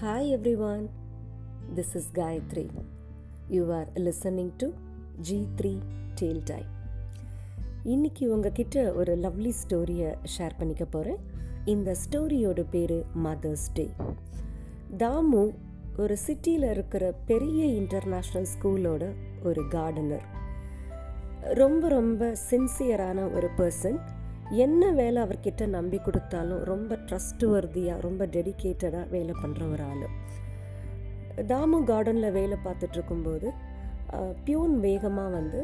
Hi everyone, this is Gayatri. You are listening to G3 tale Time. இன்னைக்கு உங்ககிட்ட ஒரு lovely ஸ்டோரியை share பண்ணிக்க போகிறேன் இந்த ஸ்டோரியோட பேர் மதர்ஸ் டே தாமு ஒரு சிட்டியில் இருக்கிற பெரிய இன்டர்நேஷ்னல் ஸ்கூலோட ஒரு கார்டனர் ரொம்ப ரொம்ப சின்சியரான ஒரு பர்சன் என்ன வேலை அவர்கிட்ட நம்பி கொடுத்தாலும் ரொம்ப ட்ரஸ்ட்வர்தியாக ரொம்ப டெடிக்கேட்டடாக வேலை பண்ணுற ஒரு ஆள். தாமு கார்டனில் வேலை பார்த்துட்டு இருக்கும்போது பியூன் வேகமாக வந்து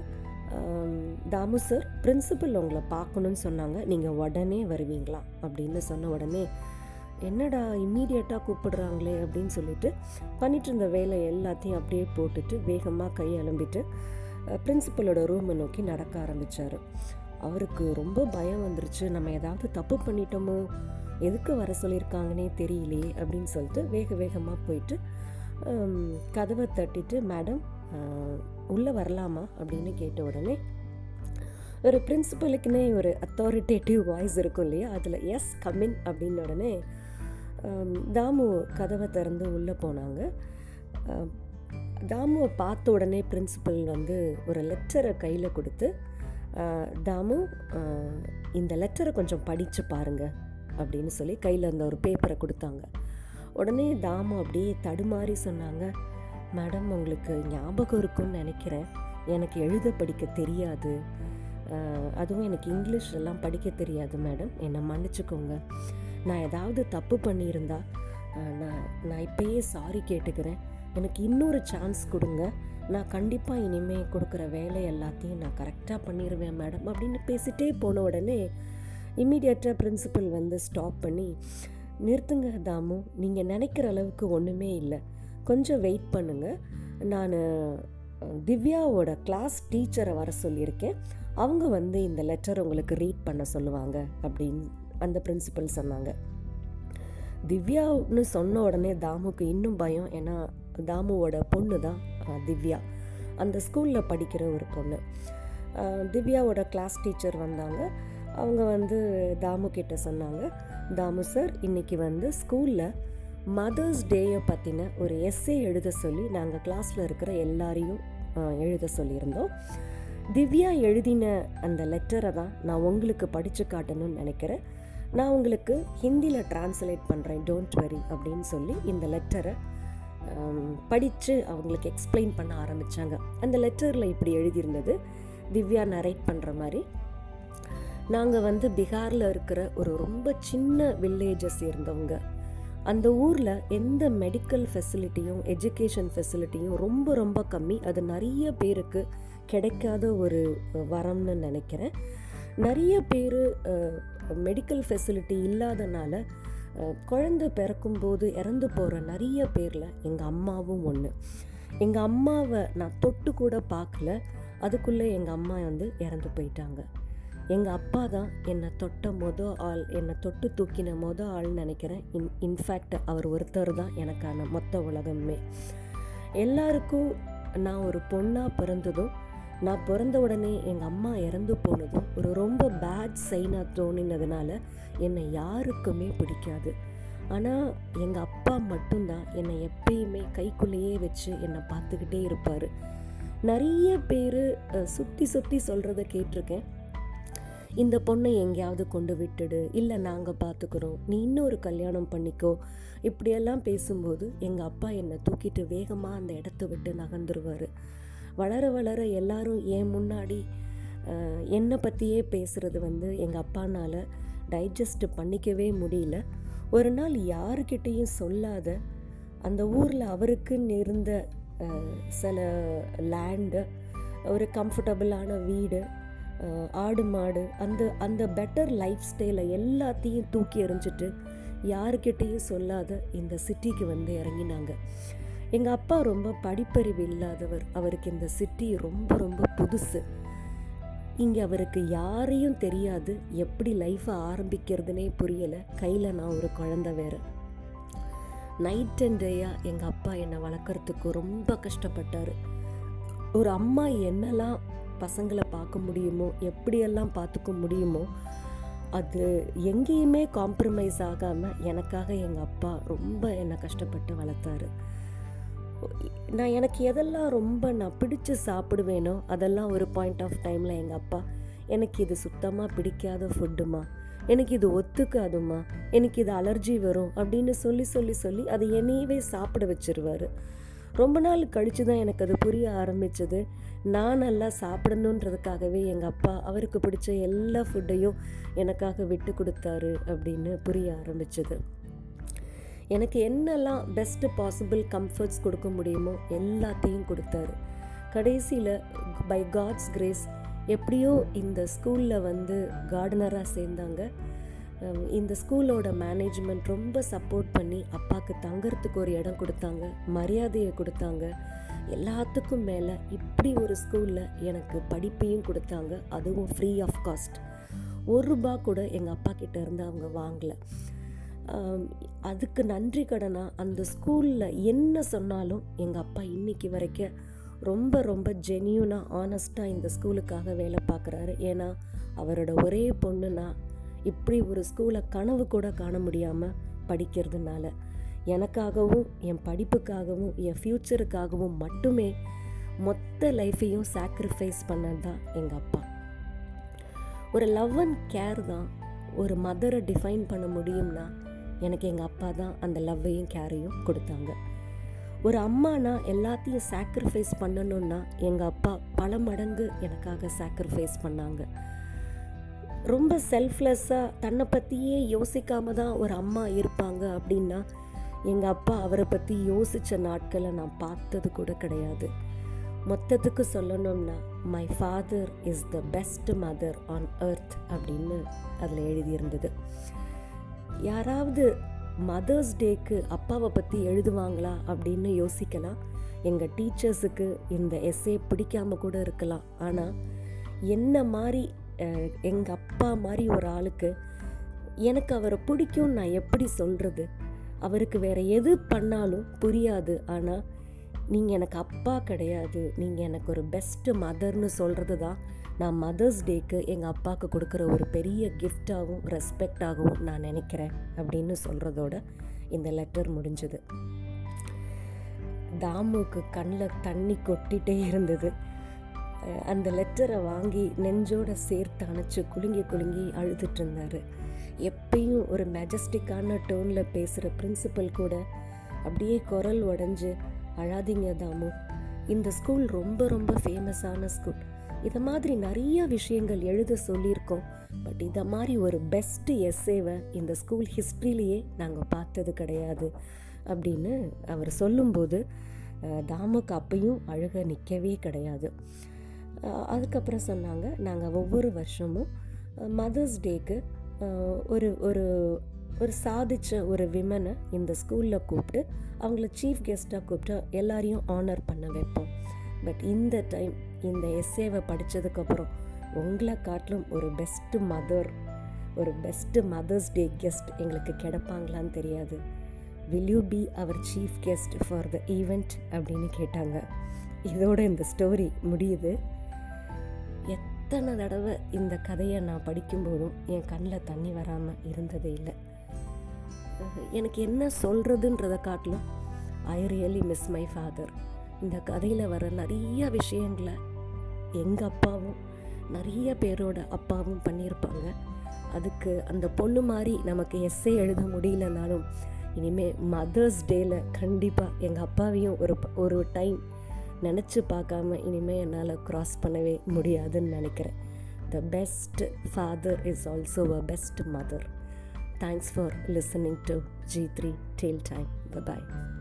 தாமு சார் பிரின்சிபல் உங்களை பார்க்கணுன்னு சொன்னாங்க. நீங்கள் உடனே வருவீங்களா? அப்படின்னு சொன்ன உடனே என்னடா இம்மீடியட்டாக கூப்பிடுறாங்களே? அப்படின்னு சொல்லிட்டு பண்ணிட்டு இருந்த வேலை எல்லாத்தையும் அப்படியே போட்டுட்டு வேகமாக கை அலம்பிட்டு பிரின்சிபலோட ரூமை நோக்கி நடக்க ஆரம்பித்தார் அவருக்கு ரொம்ப பயம் வந்துருச்சு. நம்ம ஏதாவது தப்பு பண்ணிட்டோமோ? எதுக்கு வர சொல்லியிருக்காங்கன்னே தெரியலையே அப்படின்னு சொல்லிட்டு வேக வேகமாக போயிட்டு கதவை தட்டிட்டு மேடம் உள்ளே வரலாமா? அப்படின்னு கேட்ட உடனே ஒரு பிரின்சிபலுக்குன்னே ஒரு அத்தாரிட்டேட்டிவ் வாய்ஸ் இருக்கும் இல்லையா? அதில் எஸ் கம்மின் அப்படின்ன உடனே தாமு கதவை திறந்து உள்ளே போனாங்க. தாமுவை பார்த்த உடனே பிரின்சிபல் வந்து ஒரு லெட்டரை கையில் கொடுத்து டாமு தாமு இந்த லெட்டரை கொஞ்சம் படித்து பாருங்க அப்படின்னு சொல்லி கையில் இருந்த ஒரு பேப்பரை கொடுத்தாங்க. உடனே தாமு அப்படியே தடுமாறி சொன்னாங்க மேடம் உங்களுக்கு ஞாபகம் இருக்கும்னு நினைக்கிறேன். எனக்கு எழுத படிக்க தெரியாது. அதுவும் எனக்கு இங்கிலீஷ் எல்லாம் படிக்க தெரியாது மேடம். என்னை மன்னிச்சுக்கோங்க. நான் ஏதாவது தப்பு பண்ணியிருந்தா நான் நான் இப்பயே சாரி கேட்டுக்கிறேன். எனக்கு இன்னொரு சான்ஸ் கொடுங்க. நான் கண்டிப்பாக இனிமேல் கொடுக்குற வேலை எல்லாத்தையும் நான் கரெக்டாக பண்ணிடுவேன் மேடம் அப்படின்னு பேசிட்டே போன உடனே இம்மீடியட்டாக பிரின்சிபல் வந்து ஸ்டாப் பண்ணி நிறுத்துங்க தாமு நீங்கள் நினைக்கிற அளவுக்கு ஒன்றுமே இல்லை. கொஞ்சம் வெயிட் பண்ணுங்கள் நான் திவ்யாவோட கிளாஸ் டீச்சரை வர சொல்லியிருக்கேன். அவங்க வந்து இந்த லெட்டர் உங்களுக்கு ரீட் பண்ண சொல்லுவாங்க அப்படின்னு அந்த பிரின்சிபல் சொன்னாங்க. திவ்யான்னு சொன்ன உடனே தாமுக்கு இன்னும் பயம். ஏன்னா தாமுவோட பொண்ணு தான் திவ்யா. அந்த ஸ்கூலில் படிக்கிற ஒரு பொண்ணு. திவ்யாவோட கிளாஸ் டீச்சர் வந்தாங்க. அவங்க வந்து தாமு கிட்ட சொன்னாங்க தாமு சார் இன்னைக்கு வந்து ஸ்கூலில் மதர்ஸ் டேயை பற்றின ஒரு எஸ்ஸே எழுத சொல்லி நாங்கள் கிளாஸில் இருக்கிற எல்லாரையும் எழுத சொல்லியிருந்தோம். திவ்யா எழுதின அந்த லெட்டரை தான் நான் உங்களுக்கு படித்து காட்டணும்னு நினைக்கிறேன். நான் உங்களுக்கு ஹிந்தியில் டிரான்ஸ்லேட் பண்ணுறேன் டோன்ட் வெரி அப்படின்னு சொல்லி இந்த லெட்டரை படித்து அவங்களுக்கு எக்ஸ்பிளைன் பண்ண ஆரம்பித்தாங்க அந்த லெட்டரில் இப்படி எழுதியிருந்தது திவ்யா நரேட் பண்ணுற மாதிரி நாங்கள் வந்து பீகாரில் இருக்கிற ஒரு ரொம்ப சின்ன வில்லேஜை சேர்ந்தவங்க. அந்த ஊரில் எந்த மெடிக்கல் ஃபெசிலிட்டியும் எஜுகேஷன் ஃபெசிலிட்டியும் ரொம்ப ரொம்ப கம்மி. அது நிறைய பேருக்கு கிடைக்காத ஒரு வரம்னு நினைக்கிறேன். நிறைய பேர் மெடிக்கல் ஃபெசிலிட்டி இல்லாதனால குழந்த பிறக்கும்போது இறந்து போகிற நிறைய பேரில் எங்கள் அம்மாவும் ஒன்று எங்கள் அம்மாவை நான் தொட்டு கூட பார்க்கல அதுக்குள்ளே எங்கள் அம்மா வந்து இறந்து போயிட்டாங்க. எங்கள் அப்பா தான் என்னை தொட்ட மொத ஆள் என்னை தொட்டு தூக்கின மொத ஆள்னு நினைக்கிறேன். இன் இன்ஃபேக்ட் அவர் ஒருத்தர் தான் எனக்கான மொத்த உலகமே. எல்லாருக்கும் நான் ஒரு பொண்ணாக பிறந்ததும் நான் பிறந்த உடனே எங்கள் அம்மா இறந்து போனதும் ஒரு ரொம்ப பேட் சைனாக தோணினதுனால என்னை யாருக்குமே பிடிக்காது. ஆனால் எங்கள் அப்பா மட்டும்தான் என்னை எப்பயுமே கைக்குள்ளேயே வச்சு என்னை பார்த்துக்கிட்டே இருப்பார். நிறைய பேர் சுற்றி சுற்றி சொல்கிறத கேட்டிருக்கேன். இந்த பொண்ணை எங்கேயாவது கொண்டு விட்டுடு இல்லை நாங்கள் பார்த்துக்குறோம் நீ இன்னொரு கல்யாணம் பண்ணிக்கோ. இப்படியெல்லாம் பேசும்போது எங்கள் அப்பா என்னை தூக்கிட்டு வேகமாக அந்த இடத்த விட்டு நகர்ந்துருவார். வளர வளர எல்லாரும் என் முன்னாடி என்னை பற்றியே பேசுகிறது வந்து எங்கள் அப்பானால் டைஜஸ்ட் பண்ணிக்கவே முடியல. ஒரு நாள் யாருக்கிட்டேயும் சொல்லாத அந்த ஊரில் அவருக்குன்னு இருந்த சில லேண்டு ஒரு கம்ஃபர்டபுளான வீடு ஆடு மாடு அந்த அந்த பெட்டர் லைஃப் ஸ்டைலை எல்லாத்தையும் தூக்கி எறிஞ்சிட்டு யாருக்கிட்டேயும் சொல்லாத இந்த சிட்டிக்கு வந்து இறங்கினாங்க எங்கள் அப்பா ரொம்ப படிப்பறிவு இல்லாதவர். அவருக்கு இந்த சிட்டி ரொம்ப ரொம்ப புதுசு. இங்கே அவருக்கு யாரையும் தெரியாது. எப்படி லைஃப்பை ஆரம்பிக்கிறதுனே புரியலை. கையில் நான் ஒரு குழந்தை வேறு. நைட் அண்ட் டேயாக எங்கள் அப்பா என்னை வளர்க்குறதுக்கு ரொம்ப கஷ்டப்பட்டார். ஒரு அம்மா என்னெல்லாம் பசங்களை பார்க்க முடியுமோ எப்படியெல்லாம் பார்த்துக்க முடியுமோ அது எங்கேயுமே காம்ப்ரமைஸ் ஆகாமல் எனக்காக எங்கள் அப்பா ரொம்ப என்னை கஷ்டப்பட்டு வளர்த்தாரு. நான் எனக்கு எதெல்லாம் ரொம்ப நான் பிடிச்சு சாப்பிடுவேனோ அதெல்லாம் ஒரு பாயிண்ட் ஆஃப் டைமில் எங்கள் அப்பா எனக்கு இது சுத்தமாக பிடிக்காத ஃபுட்டுமா எனக்கு இது ஒத்துக்காதுமா எனக்கு இது அலர்ஜி வரும் அப்படின்னு சொல்லி சொல்லி சொல்லி அதை என்னையவே சாப்பிட வச்சிருவார். ரொம்ப நாள் கழித்து தான் எனக்கு அது புரிய ஆரம்பித்தது நான் நல்லா சாப்பிடணுன்றதுக்காகவே எங்கள் அப்பா அவருக்கு பிடிச்ச எல்லா ஃபுட்டையும் எனக்காக விட்டு கொடுத்தாரு அப்படின்னு புரிய ஆரம்பித்தது எனக்கு என்னெல்லாம் பெஸ்ட்டு பாசிபிள் கம்ஃபர்ட்ஸ் கொடுக்க முடியுமோ எல்லாத்தையும் கொடுத்தாரு. கடைசியில் பை காட்ஸ் கிரேஸ் எப்படியோ இந்த ஸ்கூலில் வந்து கார்டனராக சேர்ந்தாங்க. இந்த ஸ்கூலோட மேனேஜ்மெண்ட் ரொம்ப சப்போர்ட் பண்ணி அப்பாவுக்கு தங்கறதுக்கு ஒரு இடம் கொடுத்தாங்க மரியாதையை கொடுத்தாங்க. எல்லாத்துக்கும் மேலே இப்படி ஒரு ஸ்கூலில் எனக்கு படிப்பையும் கொடுத்தாங்க அதுவும் ஃப்ரீ ஆஃப் காஸ்ட் ஒரு ரூபா கூட எங்கள் அப்பா கிட்ட இருந்து அவங்க வாங்கலை. அதுக்கு நன்றி கடனா? அந்த ஸ்கூலில் என்ன சொன்னாலும் எங்கள் அப்பா இன்னைக்கு வரைக்கும் ரொம்ப ரொம்ப ஜென்யூனாக ஆனஸ்ட்டாக இந்த ஸ்கூலுக்காக வேலை பார்க்குறாரு. ஏன்னா அவரோட ஒரே பொண்ணுனா இப்படி ஒரு ஸ்கூலை கனவு கூட காண முடியாமல் படிக்கிறதுனால. எனக்காகவும் என் படிப்புக்காகவும் என் ஃப்யூச்சருக்காகவும் மட்டுமே மொத்த லைஃப்பையும் சாக்ரிஃபைஸ் பண்ணது தான் எங்கள் அப்பா. ஒரு லவ் அண்ட் கேர் தான் ஒரு மதரை டிஃபைன் பண்ண முடியும்னா எனக்கு எங்கள் அப்பா தான் அந்த லவ்வையும் கேரையும் கொடுத்தாங்க. ஒரு அம்மானா எல்லாத்தையும் சாக்ரிஃபைஸ் பண்ணணும்னா எங்கள் அப்பா பல மடங்கு எனக்காக சாக்ரிஃபைஸ் பண்ணாங்க. ரொம்ப செல்ஃப்லெஸ்ஸாக தன்னை பற்றியே யோசிக்காம தான் ஒரு அம்மா இருப்பாங்க அப்படின்னா எங்கள் அப்பா அவரை பற்றி யோசித்த நாட்களை நான் பார்த்தது கூட கிடையாது. மொத்தத்துக்கு சொல்லணும்னா my father is the best mother on earth அப்படின்னு அதில் எழுதியிருந்தது. யாராவது மதர்ஸ் டேக்கு அப்பாவை பற்றி எழுதுவாங்களா அப்படின்னு யோசிக்கலாம். எங்கள் டீச்சர்ஸுக்கு இந்த எஸ்ஸே பிடிக்காமல் கூட இருக்கலாம். ஆனால் என்ன மாதிரி எங்கள் அப்பா மாதிரி ஒரு ஆளுக்கு எனக்கு அவரை பிடிக்கும் நான் எப்படி சொல்கிறது அவருக்கு வேறு எது பண்ணாலும் புரியாது. ஆனால் நீங்கள் எனக்கு அப்பா கிடையாது. நீங்கள் எனக்கு ஒரு பெஸ்ட்டு மதர்னு சொல்கிறது தான் நான் மதர்ஸ் டேக்கு எங்கள் அப்பாவுக்கு கொடுக்குற ஒரு பெரிய கிஃப்டாகவும் ரெஸ்பெக்டாகவும் நான் நினைக்கிறேன் அப்படின்னு சொல்கிறதோட இந்த லெட்டர் முடிஞ்சது. தாமுக்கு கண்ணில் தண்ணி கொட்டிகிட்டே இருந்தது. அந்த லெட்டரை வாங்கி நெஞ்சோட சேர்த்து அணைச்சி குலுங்கி குலுங்கி அழுதுட்டு இருந்தார். எப்பயும் ஒரு மெஜஸ்டிக்கான டோனில் பேசுகிற பிரின்சிபல் கூட அப்படியே குரல் உடஞ்சு அழாதீங்க தாமு. இந்த ஸ்கூல் ரொம்ப ரொம்ப ஃபேமஸான ஸ்கூல் இதை மாதிரி நிறைய விஷயங்கள் எழுத சொல்லியிருக்கோம். பட் இதை மாதிரி ஒரு பெஸ்ட்டு எஸ்ஸேவை இந்த ஸ்கூல் ஹிஸ்ட்ரிலேயே நாங்கள் பார்த்தது கிடையாது. அப்படின்னு அவர் சொல்லும்போது தாமுக்கு அப்பையும் அழுக நிற்கவே கிடையாது. அதுக்கப்புறம் சொன்னாங்க நாங்கள் ஒவ்வொரு வருஷமும் மதர்ஸ் டேக்கு ஒரு ஒரு ஒரு சாதிச்ச ஒரு விமனை இந்த ஸ்கூலில் கூப்பிட்டு அவங்கள சீஃப் கெஸ்ட்டாக கூப்பிட்டு எல்லாரையும் ஆனர் பண்ண வைப்போம். பட் இந்த டைம் இந்த எஸ்ஏவை படித்ததுக்கப்புறம் உங்களை காட்டிலும் ஒரு பெஸ்ட்டு மதர் ஒரு பெஸ்ட்டு மதர்ஸ் டே கெஸ்ட் எங்களுக்கு கிடைப்பாங்களான்னு தெரியாது. Will you be our chief guest for the event அப்படின்னு கேட்டாங்க. இதோட இந்த ஸ்டோரி முடியுது. எத்தனை தடவை இந்த கதையை நான் படிக்கும்போதும் என் கண்ணில் தண்ணி வராமல் இருந்ததே இல்லை. எனக்கு என்ன சொல்கிறதுன்றதை காட்டிலும் I really miss my father இந்த கதையில் வர நிறைய விஷயங்களை எங்கள் அப்பாவும் நிறைய பேரோட அப்பாவும் பண்ணியிருப்பாங்க. அதுக்கு அந்த பொண்ணு மாதிரி நமக்கு எஸ்ஸே எழுத முடியலனாலும் இனிமேல் மதர்ஸ் டேயில் கண்டிப்பாக எங்கள் அப்பாவையும் ஒரு ஒரு டைம் நினச்சி பார்க்காம இனிமேல் என்னால் க்ராஸ் பண்ணவே முடியாதுன்னு நினைக்கிறேன். The best father is also a best mother Thanks for listening to G3 Tail Time. Bye bye.